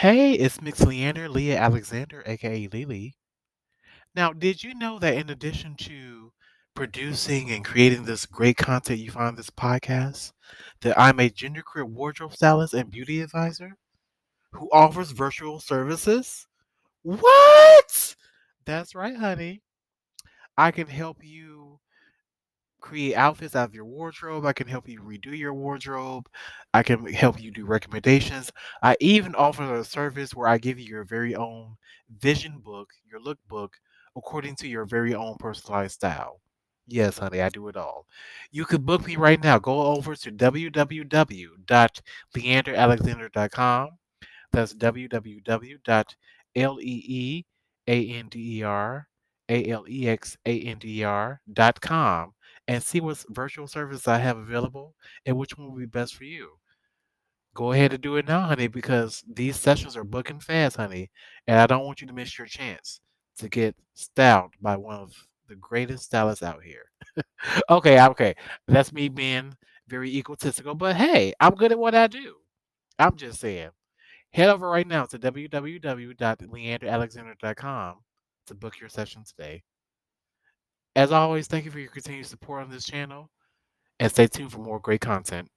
Hey, it's Mx Leeander, Lea Alexander, aka Lily. Now, did you know that in addition to producing and creating this great content you find this podcast, that I'm a genderqueer wardrobe stylist and beauty advisor who offers virtual services? What? That's right, honey. I can help you create outfits out of your wardrobe. I can help you redo your wardrobe. I can help you do recommendations. I even offer a service where I give you your very own vision book, your look book, according to your very own personalized style. Yes, honey, I do it all. You could book me right now. Go over to www.leeanderalexander.com. That's www.leeander.com and see what virtual services I have available and which one will be best for you. Go ahead and do it now, honey, because these sessions are booking fast, honey, and I don't want you to miss your chance to get styled by one of the greatest stylists out here. okay, okay, that's me being very egotistical, but hey, I'm good at what I do. I'm just saying. Head over right now to www.leeanderalexander.com to book your session today. As always, thank you for your continued support on this channel and stay tuned for more great content.